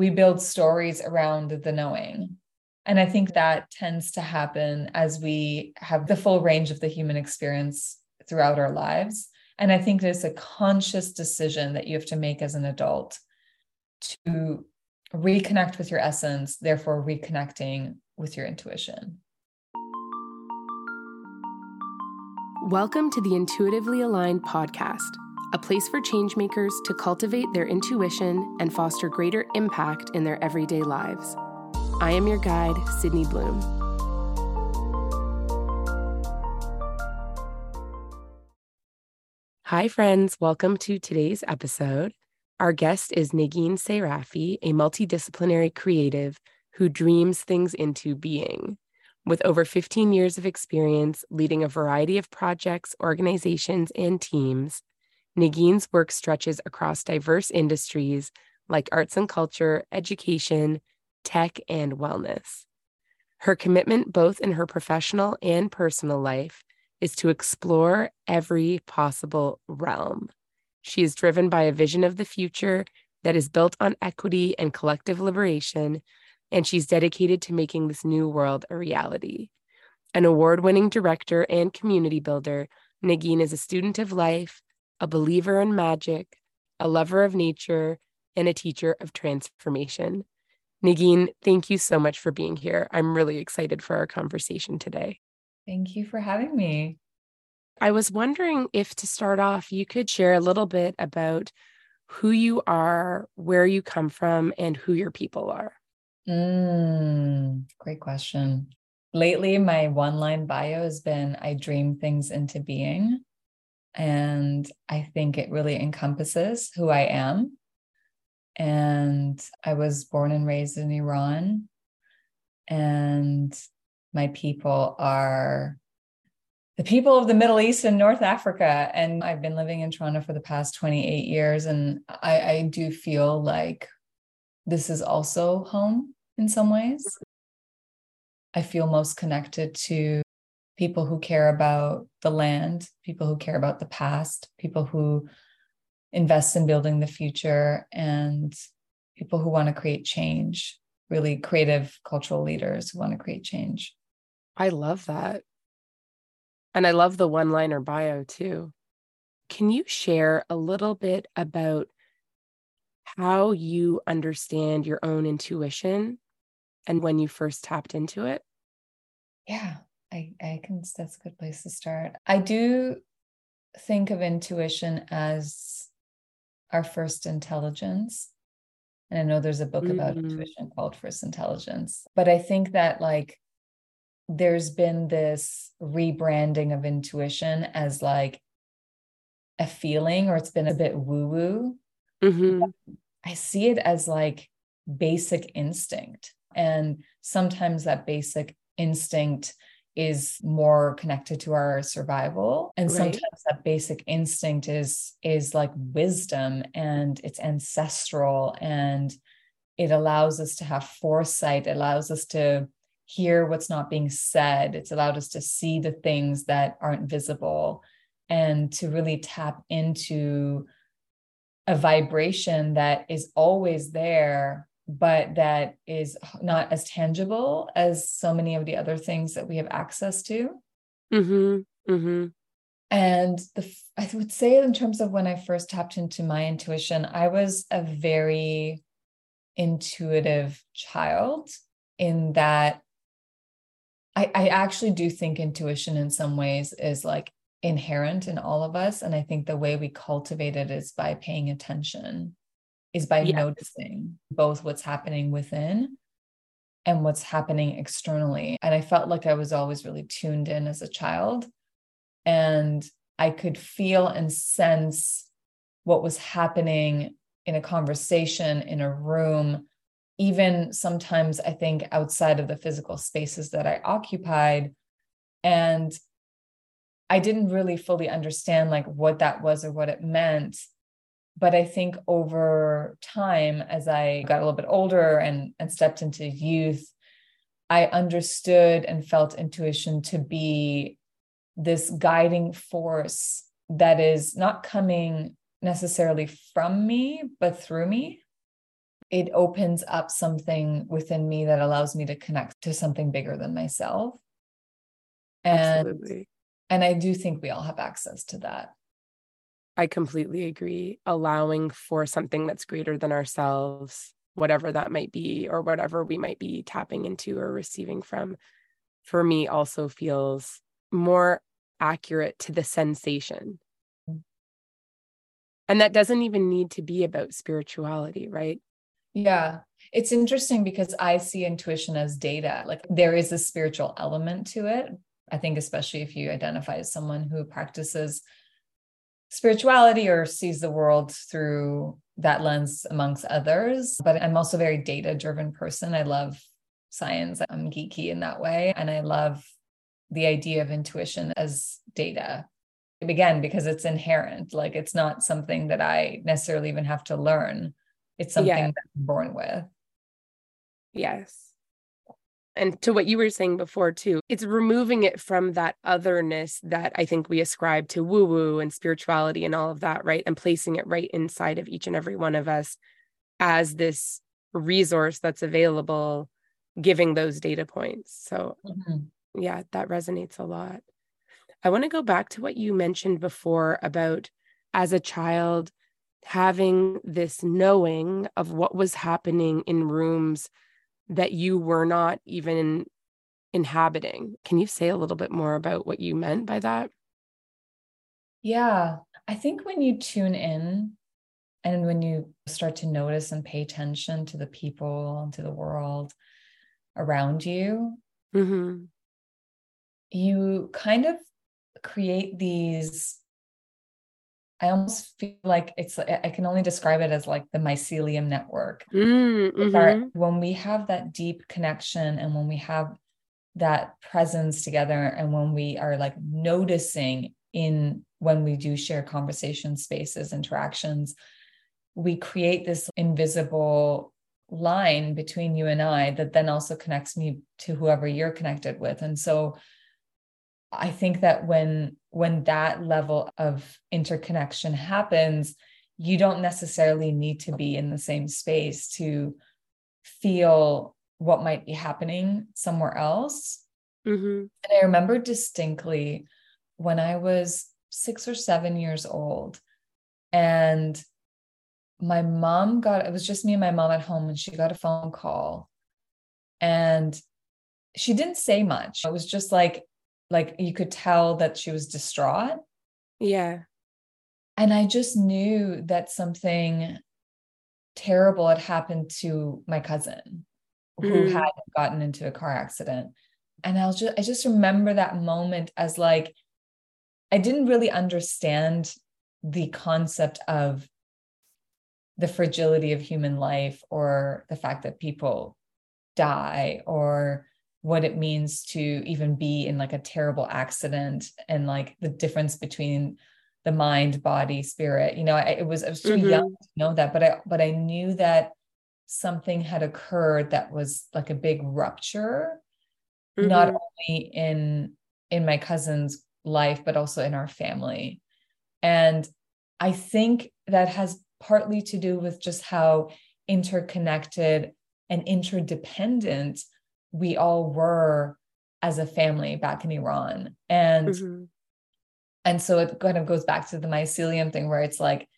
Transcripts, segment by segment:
we build stories around the knowing. And I think that tends to happen as we have the full range of the human experience throughout our lives. And I think there's a conscious decision that you have to make as an adult to reconnect with your essence, therefore, reconnecting with your intuition. Welcome to the Intuitively Aligned podcast, a place for changemakers to cultivate their intuition and foster greater impact in their everyday lives. I am your guide, Sydney Bloom. Hi, friends. Welcome to today's episode. Our guest is Negin Sairafi, a multidisciplinary creative who dreams things into being. With over 15 years of experience leading a variety of projects, organizations, and teams, Negin's work stretches across diverse industries like arts and culture, education, tech, and wellness. Her commitment, both in her professional and personal life, is to explore every possible realm. She is driven by a vision of the future that is built on equity and collective liberation and she's dedicated to making this new world a reality. An award winning director and community builder, Negin is a student of life, a believer in magic, a lover of nature, and a teacher of transformation. Negin, thank you so much for being here. I'm really excited for our conversation today. Thank you for having me. I was wondering if to start off, you could share a little bit about who you are, where you come from, and who your people are. Mm, great question. Lately, my one line bio has been I dream things into being. And I think it really encompasses who I am. And I was born and raised in Iran. And my people are the people of the Middle East and North Africa. And I've been living in Toronto for the past 28 years. And I, I do feel like this is also home in some ways. I feel most connected to people who care about the land, people who care about the past, people who invest in building the future, and people who want to create change, really creative cultural leaders who want to create change. I love that. And I love the one liner bio too. Can you share a little bit about how you understand your own intuition and when you first tapped into it? Yeah, I, I can, that's a good place to start. I do think of intuition as our first intelligence. And I know there's a book about mm-hmm. intuition called First Intelligence, but I think that like there's been this rebranding of intuition as like a feeling, or it's been a bit woo woo. Mm-hmm. I see it as like basic instinct. And sometimes that basic instinct is more connected to our survival. And right. sometimes that basic instinct is is like wisdom and it's ancestral and it allows us to have foresight. It allows us to hear what's not being said. It's allowed us to see the things that aren't visible and to really tap into a vibration that is always there but that is not as tangible as so many of the other things that we have access to. Mm-hmm. Mm-hmm. And the I would say in terms of when I first tapped into my intuition, I was a very intuitive child in that I, I actually do think intuition in some ways is like inherent in all of us. And I think the way we cultivate it is by paying attention is by yes. noticing both what's happening within and what's happening externally. And I felt like I was always really tuned in as a child. And I could feel and sense what was happening in a conversation, in a room, even sometimes I think outside of the physical spaces that I occupied. And I didn't really fully understand like what that was or what it meant but I think over time, as I got a little bit older and, and stepped into youth, I understood and felt intuition to be this guiding force that is not coming necessarily from me, but through me. it opens up something within me that allows me to connect to something bigger than myself. And Absolutely. and I do think we all have access to that. I completely agree. Allowing for something that's greater than ourselves, whatever that might be, or whatever we might be tapping into or receiving from, for me also feels more accurate to the sensation. Mm. And that doesn't even need to be about spirituality, right? Yeah. It's interesting because I see intuition as data. Like there is a spiritual element to it. I think, especially if you identify as someone who practices spirituality or sees the world through that lens amongst others. But I'm also a very data driven person. I love science. I'm geeky in that way. And I love the idea of intuition as data. Again, because it's inherent, like it's not something that I necessarily even have to learn. It's something yeah. that I'm born with. Yes. And to what you were saying before, too, it's removing it from that otherness that I think we ascribe to woo woo and spirituality and all of that, right? And placing it right inside of each and every one of us as this resource that's available, giving those data points. So, mm-hmm. yeah, that resonates a lot. I want to go back to what you mentioned before about as a child having this knowing of what was happening in rooms that you were not even inhabiting. Can you say a little bit more about what you meant by that? Yeah, I think when you tune in and when you start to notice and pay attention to the people, and to the world around you, mm-hmm. you kind of create these I almost feel like it's, I can only describe it as like the mycelium network. Mm, mm-hmm. our, when we have that deep connection and when we have that presence together and when we are like noticing in when we do share conversation spaces, interactions, we create this invisible line between you and I that then also connects me to whoever you're connected with. And so I think that when when that level of interconnection happens, you don't necessarily need to be in the same space to feel what might be happening somewhere else. Mm-hmm. And I remember distinctly when I was six or seven years old, and my mom got it was just me and my mom at home, and she got a phone call. And she didn't say much. It was just like, like you could tell that she was distraught. Yeah. And I just knew that something terrible had happened to my cousin who mm. had gotten into a car accident. And I'll just I just remember that moment as like I didn't really understand the concept of the fragility of human life or the fact that people die or what it means to even be in like a terrible accident and like the difference between the mind body spirit you know I, it was i was too mm-hmm. young to know that but i but i knew that something had occurred that was like a big rupture mm-hmm. not only in in my cousin's life but also in our family and i think that has partly to do with just how interconnected and interdependent we all were as a family back in Iran. And mm-hmm. and so it kind of goes back to the mycelium thing where it's like,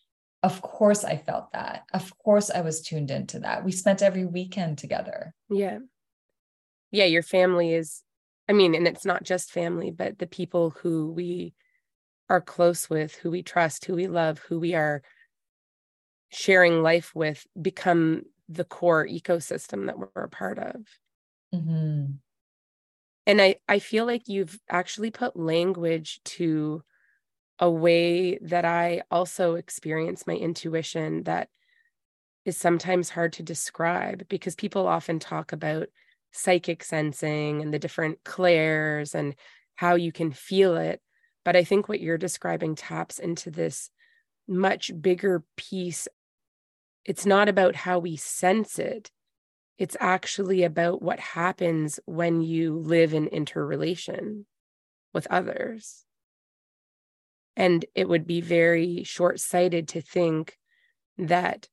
of course I felt that. Of course I was tuned into that. We spent every weekend together. Yeah. Yeah, your family is I mean, and it's not just family, but the people who we are close with, who we trust, who we love, who we are sharing life with become the core ecosystem that we're a part of. Mm-hmm. And I, I feel like you've actually put language to a way that I also experience my intuition that is sometimes hard to describe because people often talk about psychic sensing and the different clairs and how you can feel it. But I think what you're describing taps into this much bigger piece. It's not about how we sense it, it's actually about what happens when you live in interrelation with others. And it would be very short sighted to think that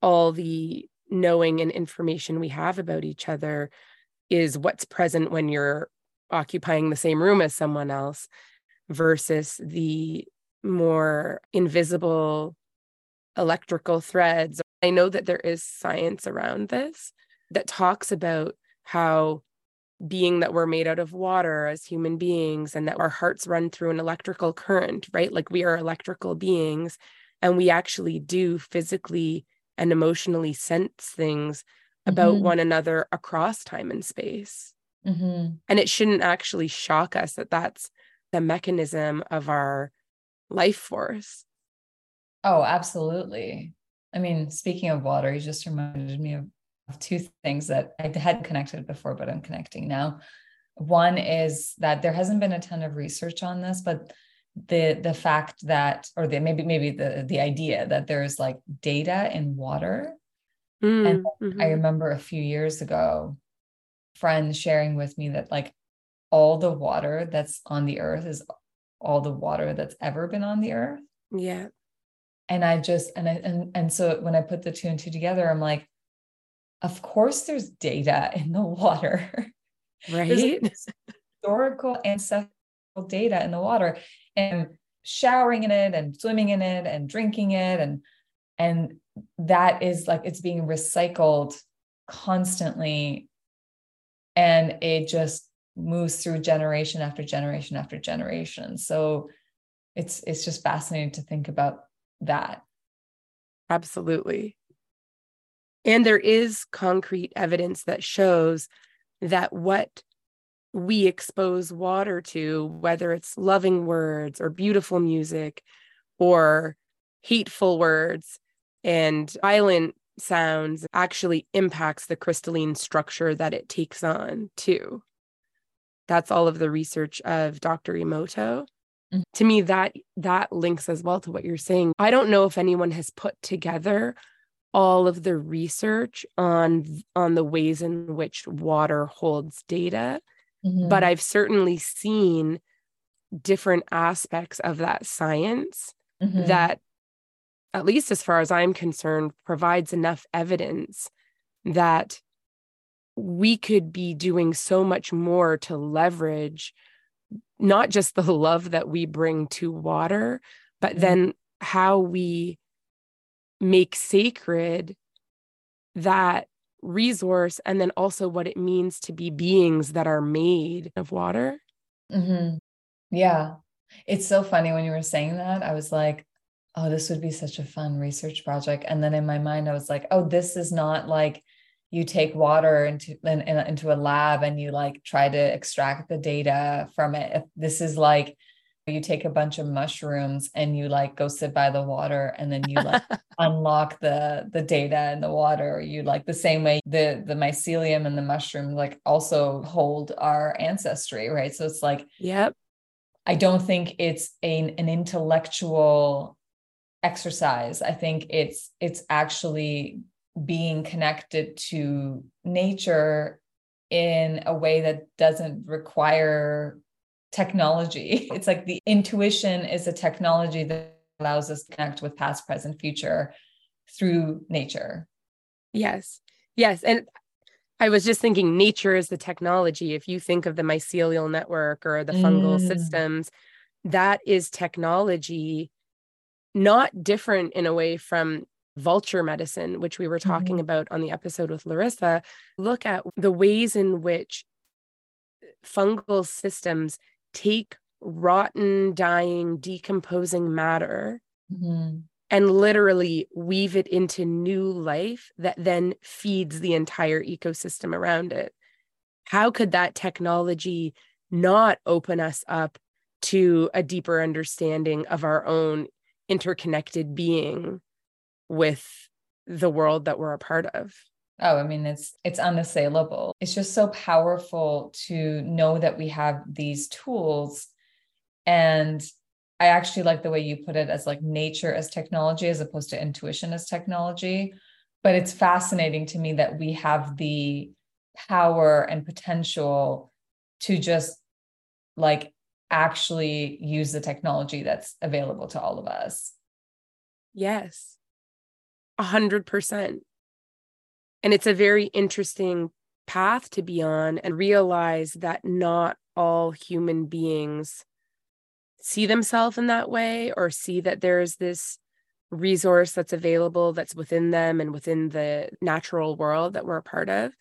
all the knowing and information we have about each other is what's present when you're occupying the same room as someone else versus the more invisible electrical threads. I know that there is science around this that talks about how being that we're made out of water as human beings and that our hearts run through an electrical current, right? Like we are electrical beings and we actually do physically and emotionally sense things about mm-hmm. one another across time and space. Mm-hmm. And it shouldn't actually shock us that that's the mechanism of our life force. Oh, absolutely. I mean, speaking of water, you just reminded me of, of two things that I hadn't connected before, but I'm connecting now. One is that there hasn't been a ton of research on this, but the the fact that or the maybe maybe the the idea that there's like data in water mm, and mm-hmm. i remember a few years ago friends sharing with me that like all the water that's on the earth is all the water that's ever been on the earth yeah and i just and i and, and so when i put the two and two together i'm like of course there's data in the water. Right? historical ancestral data in the water and showering in it and swimming in it and drinking it and and that is like it's being recycled constantly. And it just moves through generation after generation after generation. So it's it's just fascinating to think about that absolutely and there is concrete evidence that shows that what we expose water to, whether it's loving words or beautiful music or hateful words and violent sounds, actually impacts the crystalline structure that it takes on, too. That's all of the research of Dr. Emoto. Mm-hmm. To me, that that links as well to what you're saying. I don't know if anyone has put together all of the research on on the ways in which water holds data Mm-hmm. But I've certainly seen different aspects of that science mm-hmm. that, at least as far as I'm concerned, provides enough evidence that we could be doing so much more to leverage not just the love that we bring to water, but mm-hmm. then how we make sacred that resource and then also what it means to be beings that are made of water. Mm-hmm. Yeah. It's so funny when you were saying that. I was like, oh, this would be such a fun research project. And then in my mind, I was like, oh, this is not like you take water into in, in, into a lab and you like try to extract the data from it. This is like you take a bunch of mushrooms and you like go sit by the water and then you like unlock the the data in the water you like the same way the the mycelium and the mushroom like also hold our ancestry right? So it's like yep. I don't think it's a, an intellectual exercise. I think it's it's actually being connected to nature in a way that doesn't require technology. It's like the intuition is a technology that allows us to connect with past, present, future through nature. Yes. Yes. And I was just thinking nature is the technology. If you think of the mycelial network or the fungal mm. systems, that is technology, not different in a way from vulture medicine, which we were talking mm-hmm. about on the episode with Larissa. Look at the ways in which fungal systems take rotten, dying, decomposing matter mm-hmm. and literally weave it into new life that then feeds the entire ecosystem around it. How could that technology not open us up to a deeper understanding of our own interconnected being with the world that we're a part of? Oh, I mean, it's it's unassailable. It's just so powerful to know that we have these tools. And I actually like the way you put it as like nature as technology as opposed to intuition as technology. But it's fascinating to me that we have the power and potential to just like actually use the technology that's available to all of us. Yes. A hundred percent. And it's a very interesting path to be on and realize that not all human beings see themselves in that way or see that there's this resource that's available that's within them and within the natural world that we're a part of.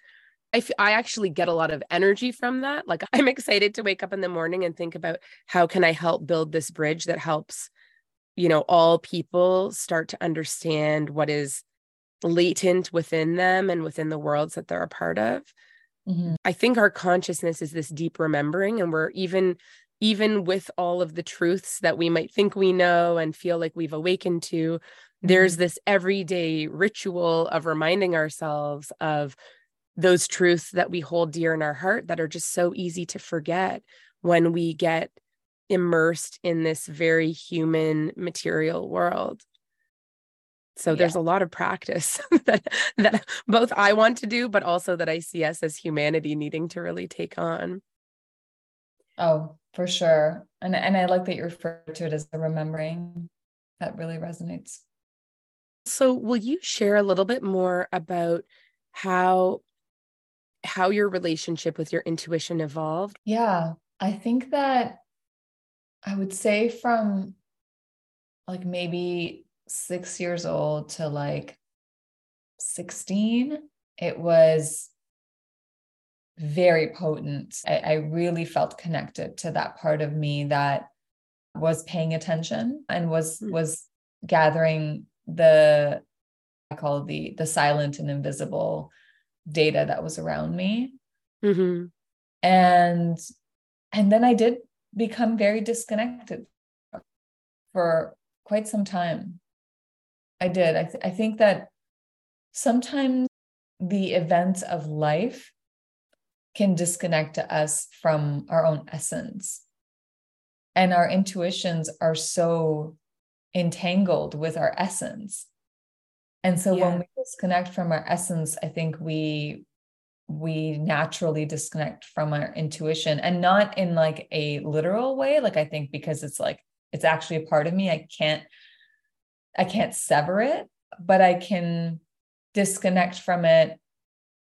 I, f- I actually get a lot of energy from that. Like I'm excited to wake up in the morning and think about how can I help build this bridge that helps, you know, all people start to understand what is latent within them and within the worlds that they're a part of. Mm-hmm. I think our consciousness is this deep remembering and we're even even with all of the truths that we might think we know and feel like we've awakened to, mm-hmm. there's this everyday ritual of reminding ourselves of those truths that we hold dear in our heart that are just so easy to forget when we get immersed in this very human material world. So yeah. there's a lot of practice that that both I want to do, but also that I see us as humanity needing to really take on. Oh, for sure. And and I like that you refer to it as the remembering. That really resonates. So will you share a little bit more about how how your relationship with your intuition evolved? Yeah, I think that I would say from like maybe six years old to like 16, it was very potent. I, I, really felt connected to that part of me that was paying attention and was mm. was gathering the I call the the silent and invisible data that was around me. Mm-hmm. And and then I did become very disconnected for quite some time. I did. I, th- I think that sometimes the events of life can disconnect us from our own essence. And our intuitions are so entangled with our essence. And so yeah. when we disconnect from our essence, I think we we naturally disconnect from our intuition and not in like a literal way like i think because it's like it's actually a part of me i can't I can't sever it, but I can disconnect from it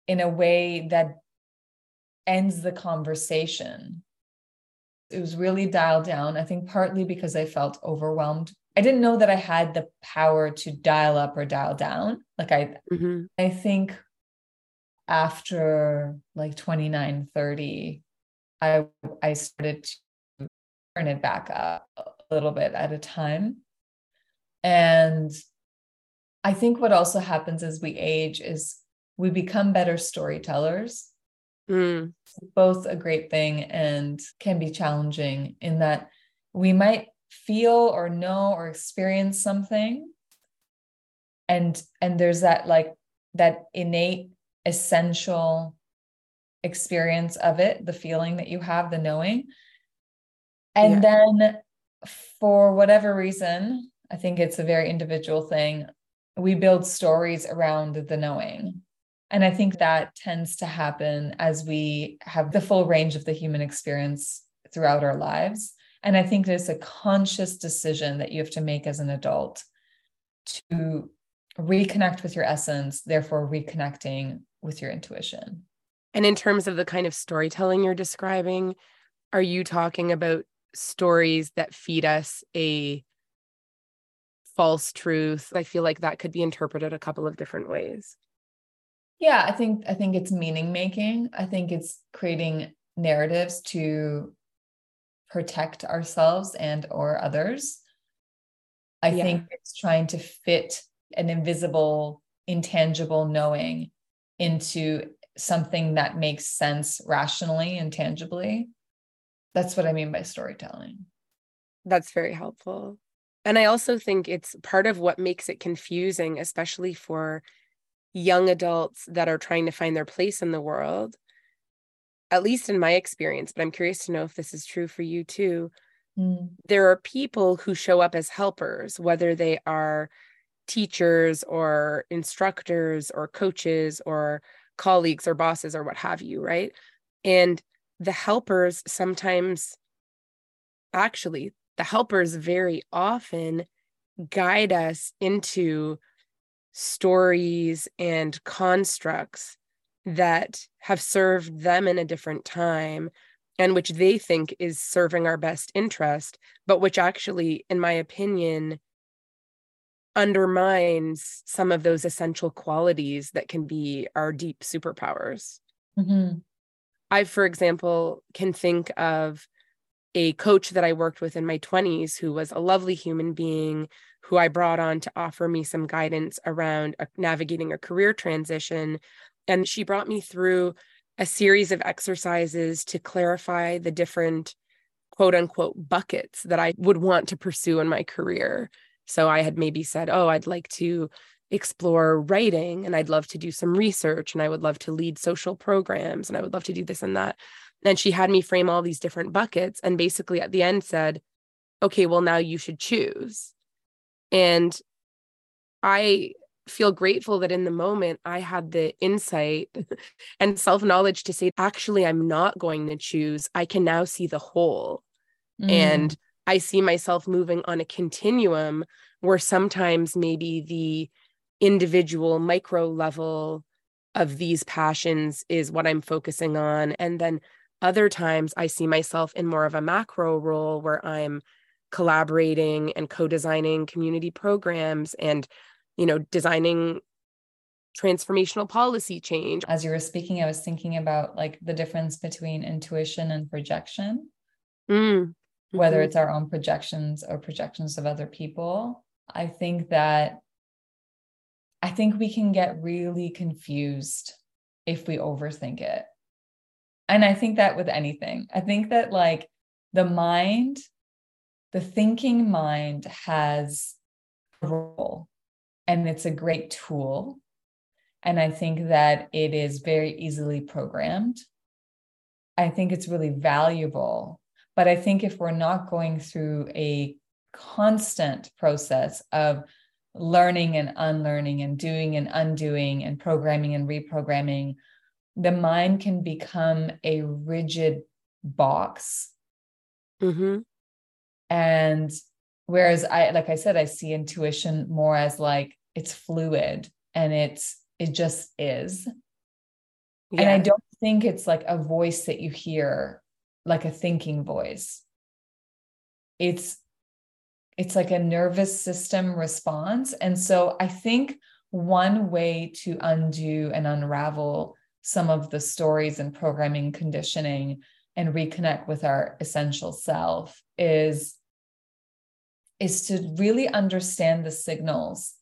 in a way that ends the conversation. It was really dialed down, I think partly because I felt overwhelmed. I didn't know that I had the power to dial up or dial down. Like I mm-hmm. I think after like 29 30 I I started to turn it back up a little bit at a time and I think what also happens as we age is we become better storytellers. Mm. Both a great thing and can be challenging in that we might feel or know or experience something and and there's that like that innate essential experience of it the feeling that you have the knowing and yeah. then for whatever reason I think it's a very individual thing. We build stories around the knowing. And I think that tends to happen as we have the full range of the human experience throughout our lives. And I think it's a conscious decision that you have to make as an adult to reconnect with your essence, therefore, reconnecting with your intuition. And in terms of the kind of storytelling you're describing, are you talking about stories that feed us a false truth i feel like that could be interpreted a couple of different ways yeah i think i think it's meaning making i think it's creating narratives to protect ourselves and or others i yeah. think it's trying to fit an invisible intangible knowing into something that makes sense rationally and tangibly that's what i mean by storytelling that's very helpful and I also think it's part of what makes it confusing, especially for young adults that are trying to find their place in the world. At least in my experience, but I'm curious to know if this is true for you too. Mm. There are people who show up as helpers, whether they are teachers or instructors or coaches or colleagues or bosses or what have you, right? And the helpers sometimes actually the helpers very often guide us into stories and constructs that have served them in a different time and which they think is serving our best interest, but which actually, in my opinion, undermines some of those essential qualities that can be our deep superpowers. Mm-hmm. I, for example, can think of a coach that I worked with in my 20s who was a lovely human being who I brought on to offer me some guidance around uh, navigating a career transition. And she brought me through a series of exercises to clarify the different quote unquote buckets that I would want to pursue in my career. So I had maybe said, Oh, I'd like to explore writing and I'd love to do some research and I would love to lead social programs and I would love to do this and that. And she had me frame all these different buckets and basically at the end said, okay, well, now you should choose. And I feel grateful that in the moment I had the insight and self knowledge to say, actually, I'm not going to choose. I can now see the whole. Mm. And I see myself moving on a continuum where sometimes maybe the individual micro level of these passions is what I'm focusing on. And then other times I see myself in more of a macro role where I'm collaborating and co-designing community programs and you know designing transformational policy change as you were speaking i was thinking about like the difference between intuition and projection mm. Mm-hmm. whether it's our own projections or projections of other people i think that i think we can get really confused if we overthink it and I think that with anything, I think that like the mind, the thinking mind has a role and it's a great tool. And I think that it is very easily programmed. I think it's really valuable. But I think if we're not going through a constant process of learning and unlearning and doing and undoing and programming and reprogramming the mind can become a rigid box. Mm-hmm. And whereas I, like I said, I see intuition more as like it's fluid and it's, it just is. Yeah. And I don't think it's like a voice that you hear, like a thinking voice. It's, it's like a nervous system response. And so I think one way to undo and unravel some of the stories and programming conditioning and reconnect with our essential self is is to really understand the signals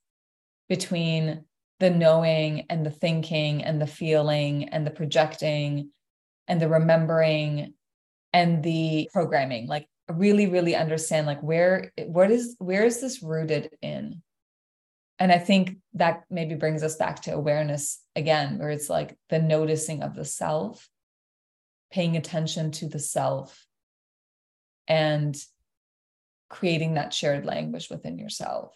between the knowing and the thinking and the feeling and the projecting and the remembering and the programming like really really understand like where what is where is this rooted in? And i think that maybe brings us back to awareness again where it's like the noticing of the self paying attention to the self and creating that shared language within yourself.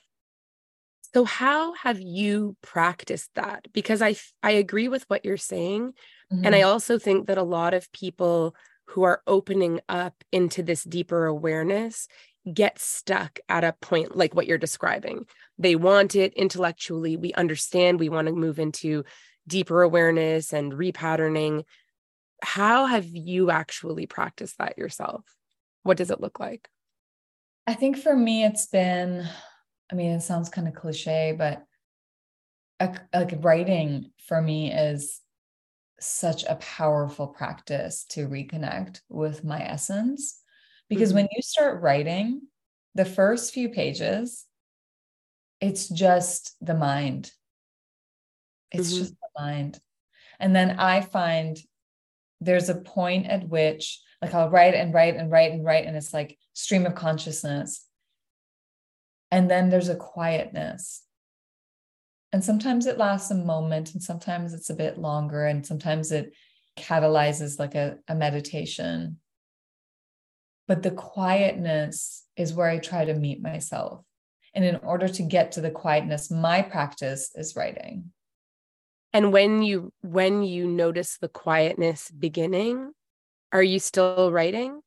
So how have you practiced that? Because i i agree with what you're saying mm-hmm. and i also think that a lot of people who are opening up into this deeper awareness get stuck at a point like what you're describing. They want it intellectually. We understand we want to move into deeper awareness and repatterning. How have you actually practiced that yourself? What does it look like? I think for me, it's been, I mean, it sounds kind of cliche, but uh, like writing for me is such a powerful practice to reconnect with my essence because mm-hmm. when you start writing, the first few pages, it's just the mind. It's mm-hmm. just the mind. And then I find there's a point at which, like, I'll write and write and write and write, and it's like stream of consciousness. And then there's a quietness. And sometimes it lasts a moment, and sometimes it's a bit longer, and sometimes it catalyzes like a, a meditation. But the quietness is where I try to meet myself. And in order to get to the quietness, my practice is writing. And when you when you notice the quietness beginning, are you still writing?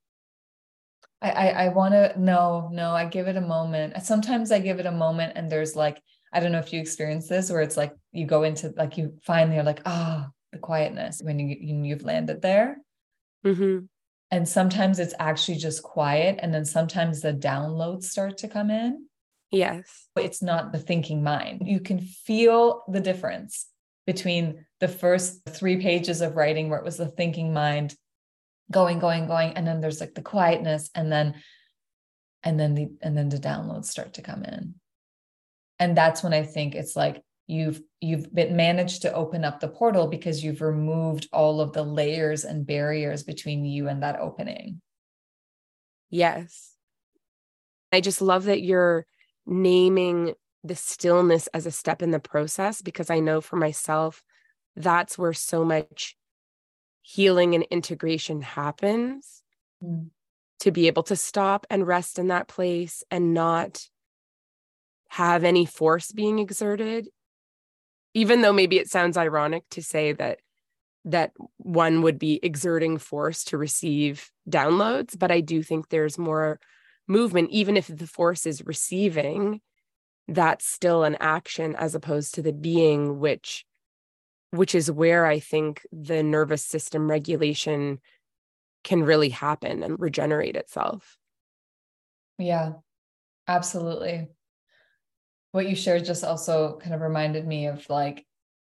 I I, I want to no no. I give it a moment. Sometimes I give it a moment, and there's like I don't know if you experience this where it's like you go into like you finally are like, ah, oh, the quietness when you you've landed there. Mm-hmm. And sometimes it's actually just quiet. And then sometimes the downloads start to come in. Yes. It's not the thinking mind. You can feel the difference between the first three pages of writing where it was the thinking mind going, going, going. And then there's like the quietness and then and then the and then the downloads start to come in. And that's when I think it's like you've you've been managed to open up the portal because you've removed all of the layers and barriers between you and that opening yes i just love that you're naming the stillness as a step in the process because i know for myself that's where so much healing and integration happens mm. to be able to stop and rest in that place and not have any force being exerted. Even though maybe it sounds ironic to say that that one would be exerting force to receive downloads but i do think there's more movement even if the force is receiving that's still an action as opposed to the being which which is where i think the nervous system regulation can really happen and regenerate itself. Yeah absolutely what you shared just also kind of reminded me of like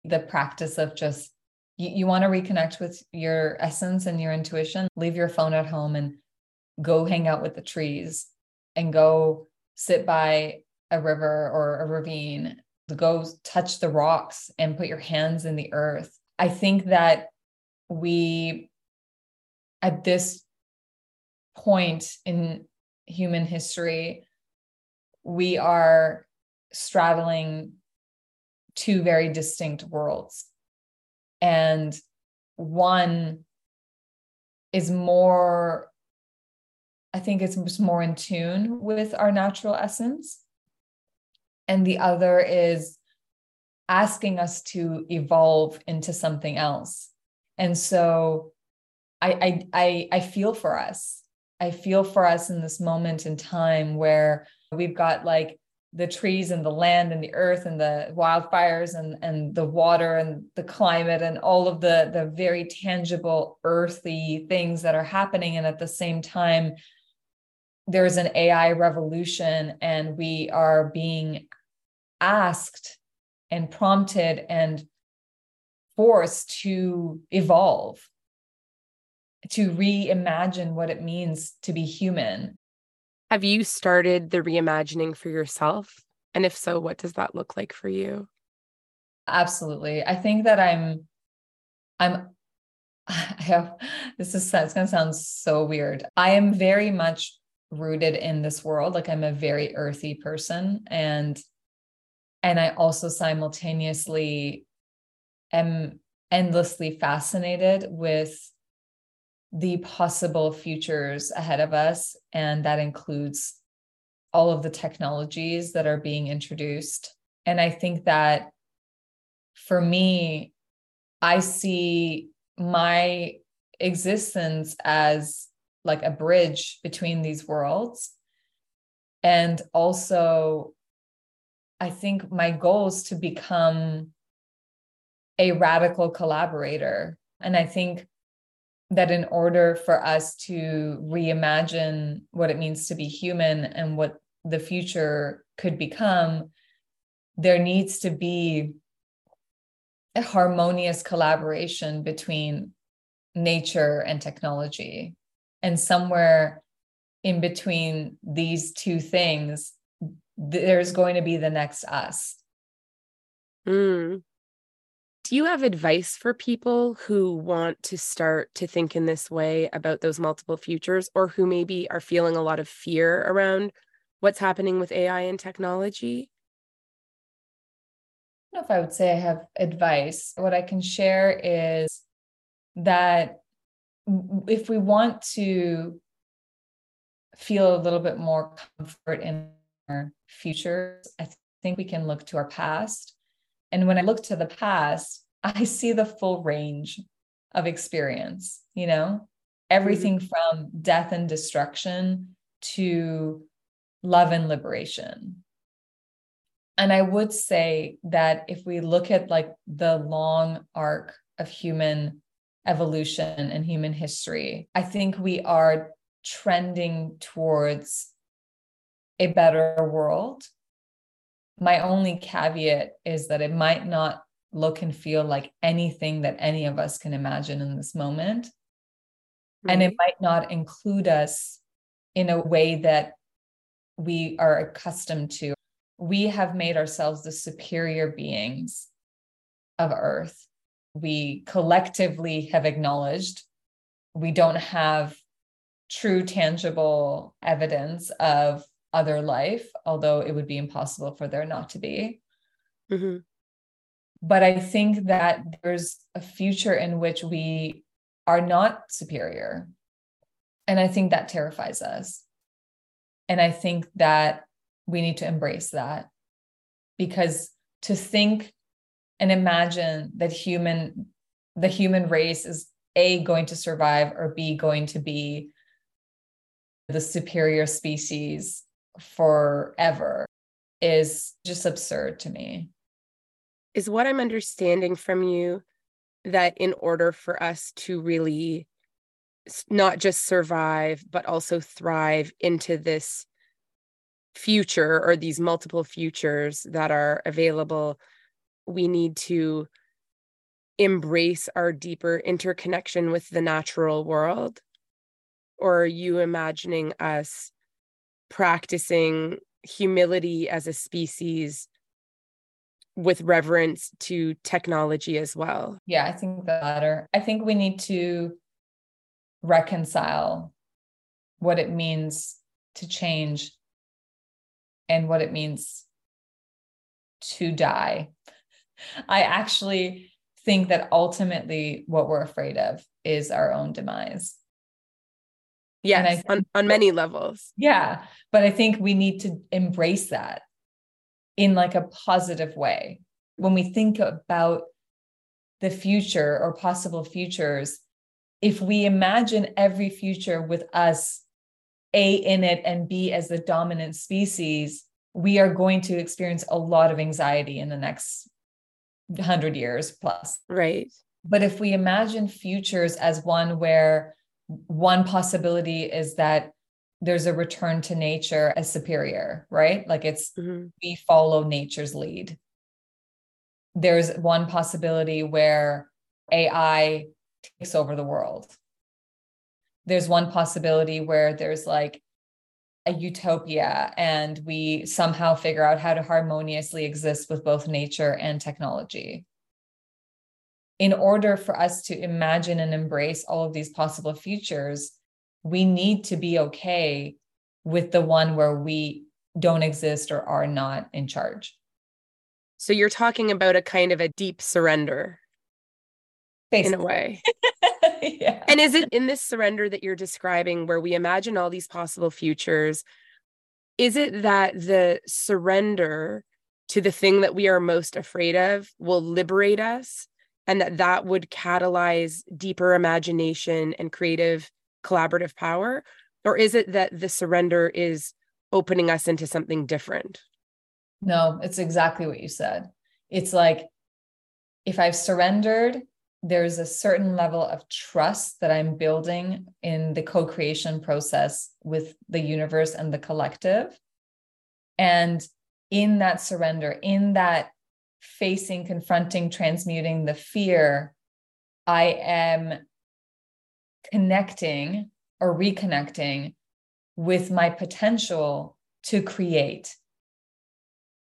the practice of just you, you want to reconnect with your essence and your intuition leave your phone at home and go hang out with the trees and go sit by a river or a ravine go touch the rocks and put your hands in the earth. I think that we at this point in human history we are straddling two very distinct worlds. And one is more, I think it's more in tune with our natural essence. And the other is asking us to evolve into something else. And so I, I, I, I feel for us. I feel for us in this moment in time where we've got like the trees and the land and the earth and the wildfires and and the water and the climate and all of the the very tangible earthy things that are happening. And at the same time there's an AI revolution and we are being asked and prompted and forced to evolve to reimagine what it means to be human have you started the reimagining for yourself? And if so, what does that look like for you? Absolutely. I think that I'm, I'm, I have, this is, it's going to sound so weird. I am very much rooted in this world. Like I'm a very earthy person and, and I also simultaneously am endlessly fascinated with the possible futures ahead of us. And that includes all of the technologies that are being introduced. And I think that for me, I see my existence as like a bridge between these worlds. And also, I think my goal is to become a radical collaborator. And I think that in order for us to reimagine what it means to be human and what the future could become, there needs to be a harmonious collaboration between nature and technology. And somewhere in between these two things, there's going to be the next us. Mm. Do you have advice for people who want to start to think in this way about those multiple futures or who maybe are feeling a lot of fear around what's happening with AI and technology? I don't know if I would say I have advice. What I can share is that if we want to feel a little bit more comfort in our futures, I think we can look to our past and when I look to the past, I see the full range of experience, you know, everything mm-hmm. from death and destruction to love and liberation. And I would say that if we look at like the long arc of human evolution and human history, I think we are trending towards a better world. My only caveat is that it might not look and feel like anything that any of us can imagine in this moment. Mm-hmm. And it might not include us in a way that we are accustomed to. We have made ourselves the superior beings of Earth. We collectively have acknowledged we don't have true, tangible evidence of other life, although it would be impossible for there not to be. Mm-hmm. But I think that there's a future in which we are not superior. And I think that terrifies us. And I think that we need to embrace that because to think and imagine that human the human race is a going to survive or b going to be the superior species forever is just absurd to me is what i'm understanding from you that in order for us to really not just survive, but also thrive into this future or these multiple futures that are available, we need to embrace our deeper interconnection with the natural world? Or are you imagining us practicing humility as a species with reverence to technology as well? Yeah, I think the latter. I think we need to reconcile what it means to change and what it means to die. I actually think that ultimately what we're afraid of is our own demise. Yes, on, on many levels. Yeah. But I think we need to embrace that in like a positive way. When we think about the future or possible futures, if we imagine every future with us a in it and b as the dominant species we are going to experience a lot of anxiety in the next 100 years plus right but if we imagine futures as one where one possibility is that there's a return to nature as superior right like it's mm-hmm. we follow nature's lead there's one possibility where ai takes over the world. There's one possibility where there's like a utopia and we somehow figure out how to harmoniously exist with both nature and technology. In order for us to imagine and embrace all of these possible futures, we need to be okay with the one where we don't exist or are not in charge. So you're talking about a kind of a deep surrender. Basically. in a way. yeah. And is it in this surrender that you're describing where we imagine all these possible futures? Is it that the surrender to the thing that we are most afraid of will liberate us and that that would catalyze deeper imagination and creative collaborative power? Or is it that the surrender is opening us into something different? No, it's exactly what you said. It's like if I've surrendered, there's a certain level of trust that I'm building in the co creation process with the universe and the collective. And in that surrender, in that facing, confronting, transmuting the fear, I am connecting or reconnecting with my potential to create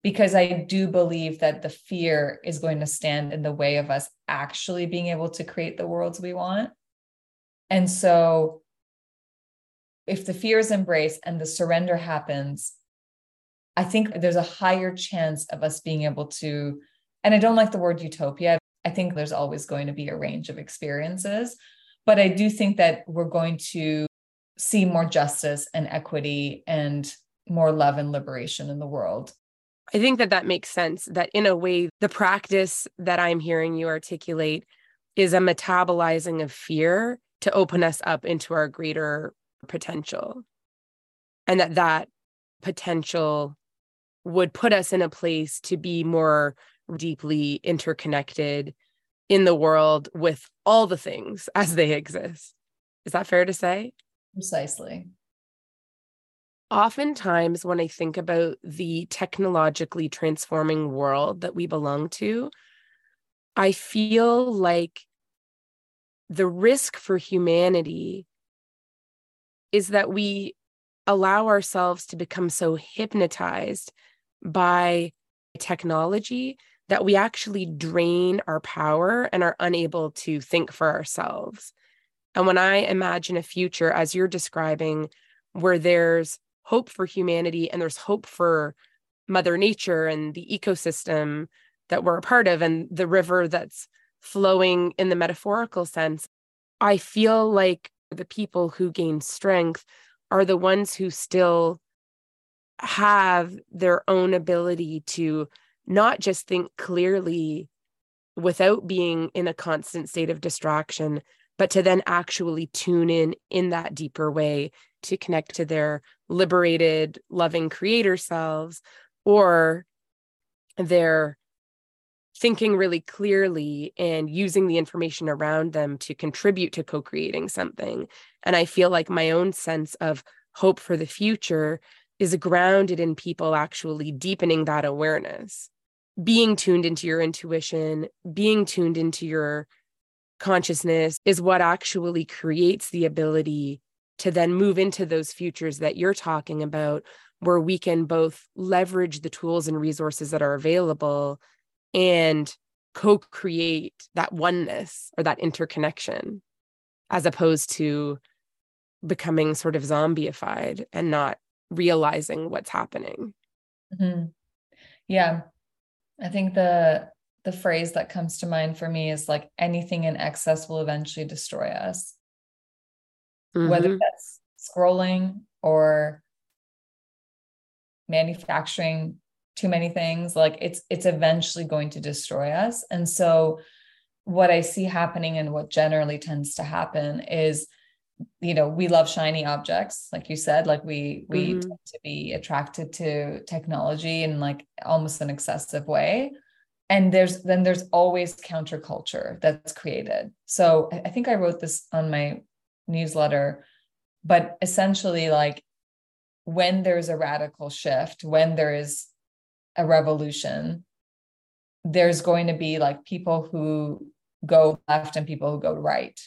because I do believe that the fear is going to stand in the way of us actually being able to create the worlds we want. And so, if the fear is embraced and the surrender happens, I think there's a higher chance of us being able to. And I don't like the word utopia. I think there's always going to be a range of experiences. But I do think that we're going to see more justice and equity and more love and liberation in the world I think that that makes sense. That in a way, the practice that I'm hearing you articulate is a metabolizing of fear to open us up into our greater potential. And that that potential would put us in a place to be more deeply interconnected in the world with all the things as they exist. Is that fair to say? Precisely. Oftentimes, when I think about the technologically transforming world that we belong to, I feel like the risk for humanity is that we allow ourselves to become so hypnotized by technology that we actually drain our power and are unable to think for ourselves. And when I imagine a future, as you're describing, where there's hope for humanity and there's hope for Mother Nature and the ecosystem that we're a part of and the river that's flowing in the metaphorical sense, I feel like the people who gain strength are the ones who still have their own ability to not just think clearly without being in a constant state of distraction, but to then actually tune in in that deeper way to connect to their liberated, loving creator selves or their thinking really clearly and using the information around them to contribute to co creating something. And I feel like my own sense of hope for the future is grounded in people actually deepening that awareness, being tuned into your intuition, being tuned into your consciousness is what actually creates the ability to then move into those futures that you're talking about, where we can both leverage the tools and resources that are available and co create that oneness or that interconnection, as opposed to becoming sort of zombieified and not realizing what's happening. Mm-hmm. Yeah. I think the the phrase that comes to mind for me is like anything in excess will eventually destroy us. Mm-hmm. Whether that's scrolling or manufacturing too many things, like it's it's eventually going to destroy us. And so what I see happening and what generally tends to happen is you know we love shiny objects like you said like we we mm-hmm. tend to be attracted to technology in like almost an excessive way. And there's then there's always counterculture that's created. So i think i wrote this on my newsletter but essentially like when there's a radical shift when there is a revolution there's going to be like people who go left and people who go right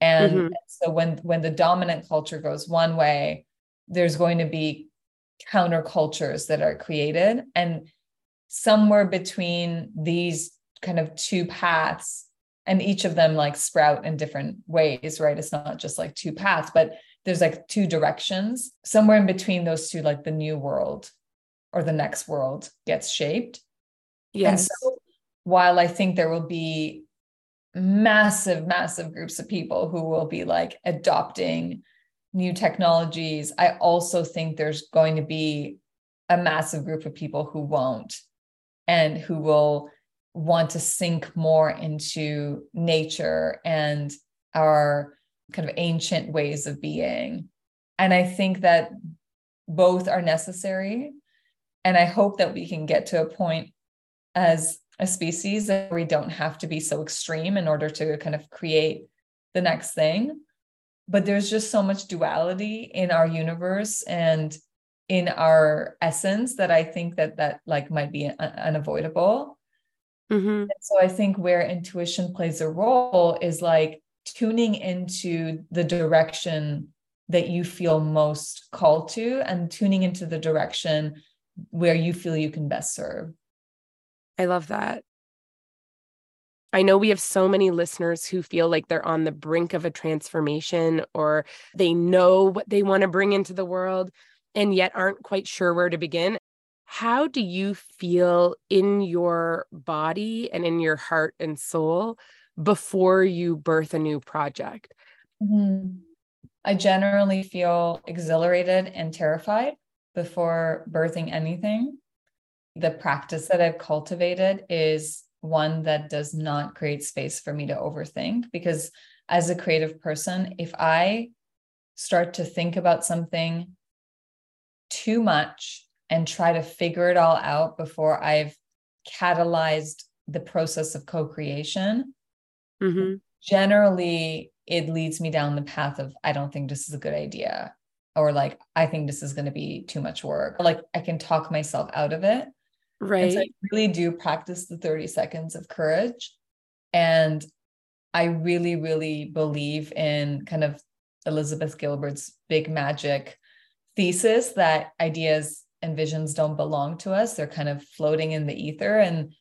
and mm-hmm. so when when the dominant culture goes one way there's going to be countercultures that are created. And somewhere between these kind of two paths and each of them like sprout in different ways right? It's not just like two paths but there's like two directions. Somewhere in between those two like the new world or the next world gets shaped. Yes. so while i think there will be massive massive groups of people who will be like adopting new technologies i also think there's going to be a massive group of people who won't and who will want to sink more into nature and our kind of ancient ways of being. And I think that both are necessary. And I hope that we can get to a point as a species that we don't have to be so extreme in order to kind of create the next thing. But there's just so much duality in our universe and in our essence that I think that that like might be un- unavoidable. Mm-hmm. so I think where intuition plays a role is like tuning into the direction that you feel most called to and tuning into the direction where you feel you can best serve. I love that. I know we have so many listeners who feel like they're on the brink of a transformation or they know what they want to bring into the world, and yet aren't quite sure where to begin. How do you feel in your body and in your heart and soul before you birth a new project? Mm-hmm. I generally feel exhilarated and terrified before birthing anything. The practice that I've cultivated is one that does not create space for me to overthink because as a creative person, if I start to think about something too much and try to figure it all out before I've catalyzed the process of co-creation, Mm-hmm. generally it leads me down the path of I don't think this is a good idea. Or like I think this is going to be too much work. Like I can talk myself out of it. And Right. so I really do practice the 30 seconds of courage. And I really, really believe in kind of Elizabeth Gilbert's big magic thesis that ideas and visions don't belong to us. They're kind of floating in the ether and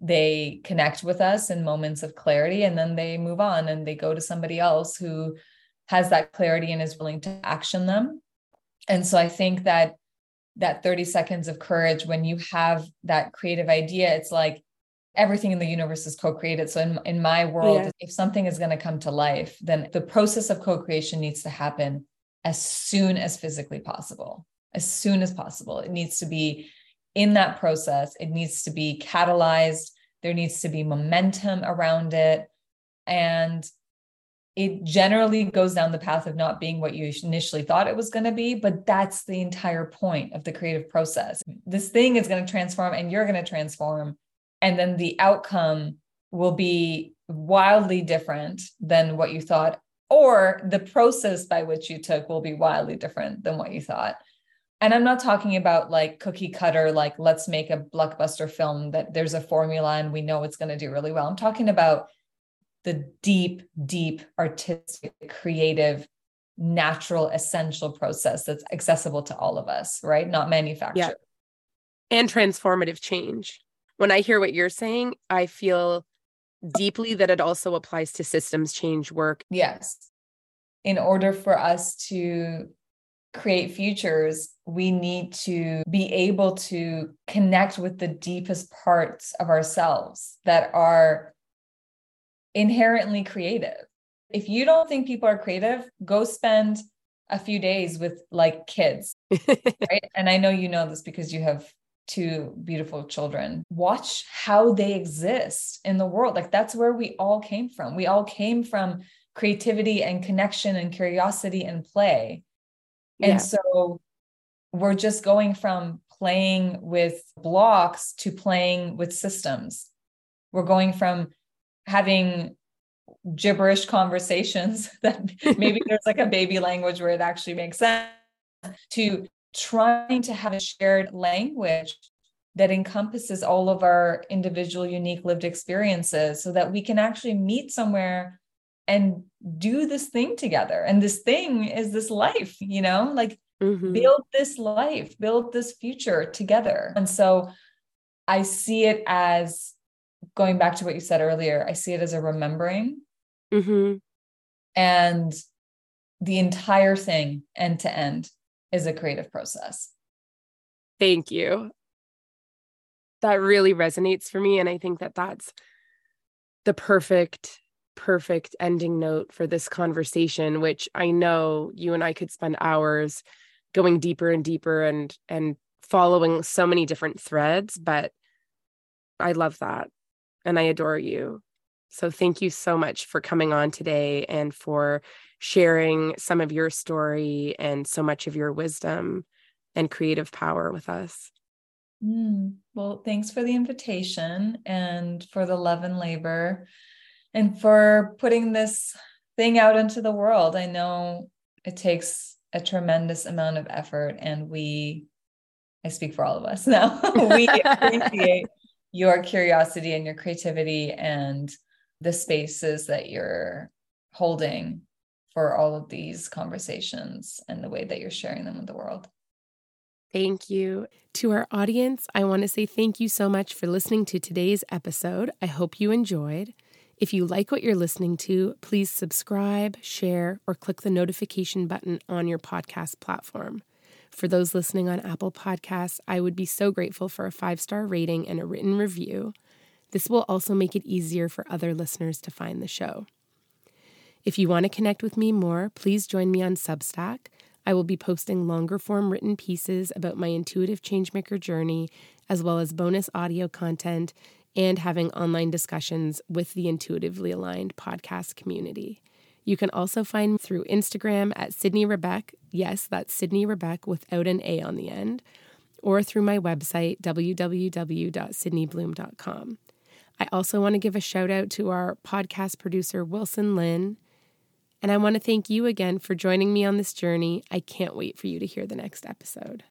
they connect with us in moments of clarity and then they move on and they go to somebody else who has that clarity and is willing to action them. And so I think that that 30 seconds of courage when you have that creative idea it's like everything in the universe is co-created. So in, in my world Yeah. if something is going to come to life then the process of co-creation needs to happen as soon as physically possible as soon as possible. It needs to be in that process. It needs to be catalyzed. There needs to be momentum around it. And it generally goes down the path of not being what you initially thought it was going to be but that's the entire point of the creative process. This thing is going to transform and you're going to transform and then the outcome will be wildly different than what you thought or the process by which you took will be wildly different than what you thought. And i'm not talking about like cookie cutter like let's make a blockbuster film that there's a formula and we know it's going to do really well. I'm talking about the deep, deep artistic, creative, natural, essential process that's accessible to all of us, right? Not manufactured. Yeah. and transformative change. When I hear what you're saying, I feel deeply that it also applies to systems change work. Yes. In order for us to create futures, we need to be able to connect with the deepest parts of ourselves that are inherently creative. If you don't think people are creative, go spend a few days with like kids, right? And I know you know this because you have two beautiful children. Watch how they exist in the world. Like that's where we all came from. We all came from creativity and connection and curiosity and play. And Yeah. so we're just going from playing with blocks to playing with systems. We're going from having gibberish conversations that maybe there's like a baby language where it actually makes sense to trying to have a shared language that encompasses all of our individual unique lived experiences so that we can actually meet somewhere and do this thing together and this thing is this life you know like Mhm. build this life, build this future together. And so I see it as going back to what you said earlier, I see it as a remembering Mhm. and the entire thing end to end is a creative process. Thank you. That really resonates for me. And I think that that's the perfect, perfect ending note for this conversation, which I know you and I could spend hours going deeper and deeper and, and following so many different threads. But I love that. And I adore you. So thank you so much for coming on today and for sharing some of your story and so much of your wisdom and creative power with us. Mm, well, thanks for the invitation and for the love and labor and for putting this thing out into the world. I know it takes a tremendous amount of effort, and we, I speak for all of us now, we appreciate your curiosity and your creativity and the spaces that you're holding for all of these conversations and the way that you're sharing them with the world. Thank you. To our audience, I want to say thank you so much for listening to today's episode. I hope you enjoyed. If you like what you're listening to, please subscribe, share, or click the notification button on your podcast platform. For those listening on Apple Podcasts, I would be so grateful for a five star rating and a written review. This will also make it easier for other listeners to find the show. If you want to connect with me more, please join me on Substack. I will be posting longer form written pieces about my intuitive changemaker journey, as well as bonus audio content and having online discussions with the intuitively aligned podcast community. You can also find me through Instagram at Sydney Rebeck. Yes, that's Sydney Rebeck without an A on the end. or through my website, www.sydneybloom.com. I also want to give a shout out to our podcast producer, Wilson Lynn. And I want to thank you again for joining me on this journey. I can't wait for you to hear the next episode.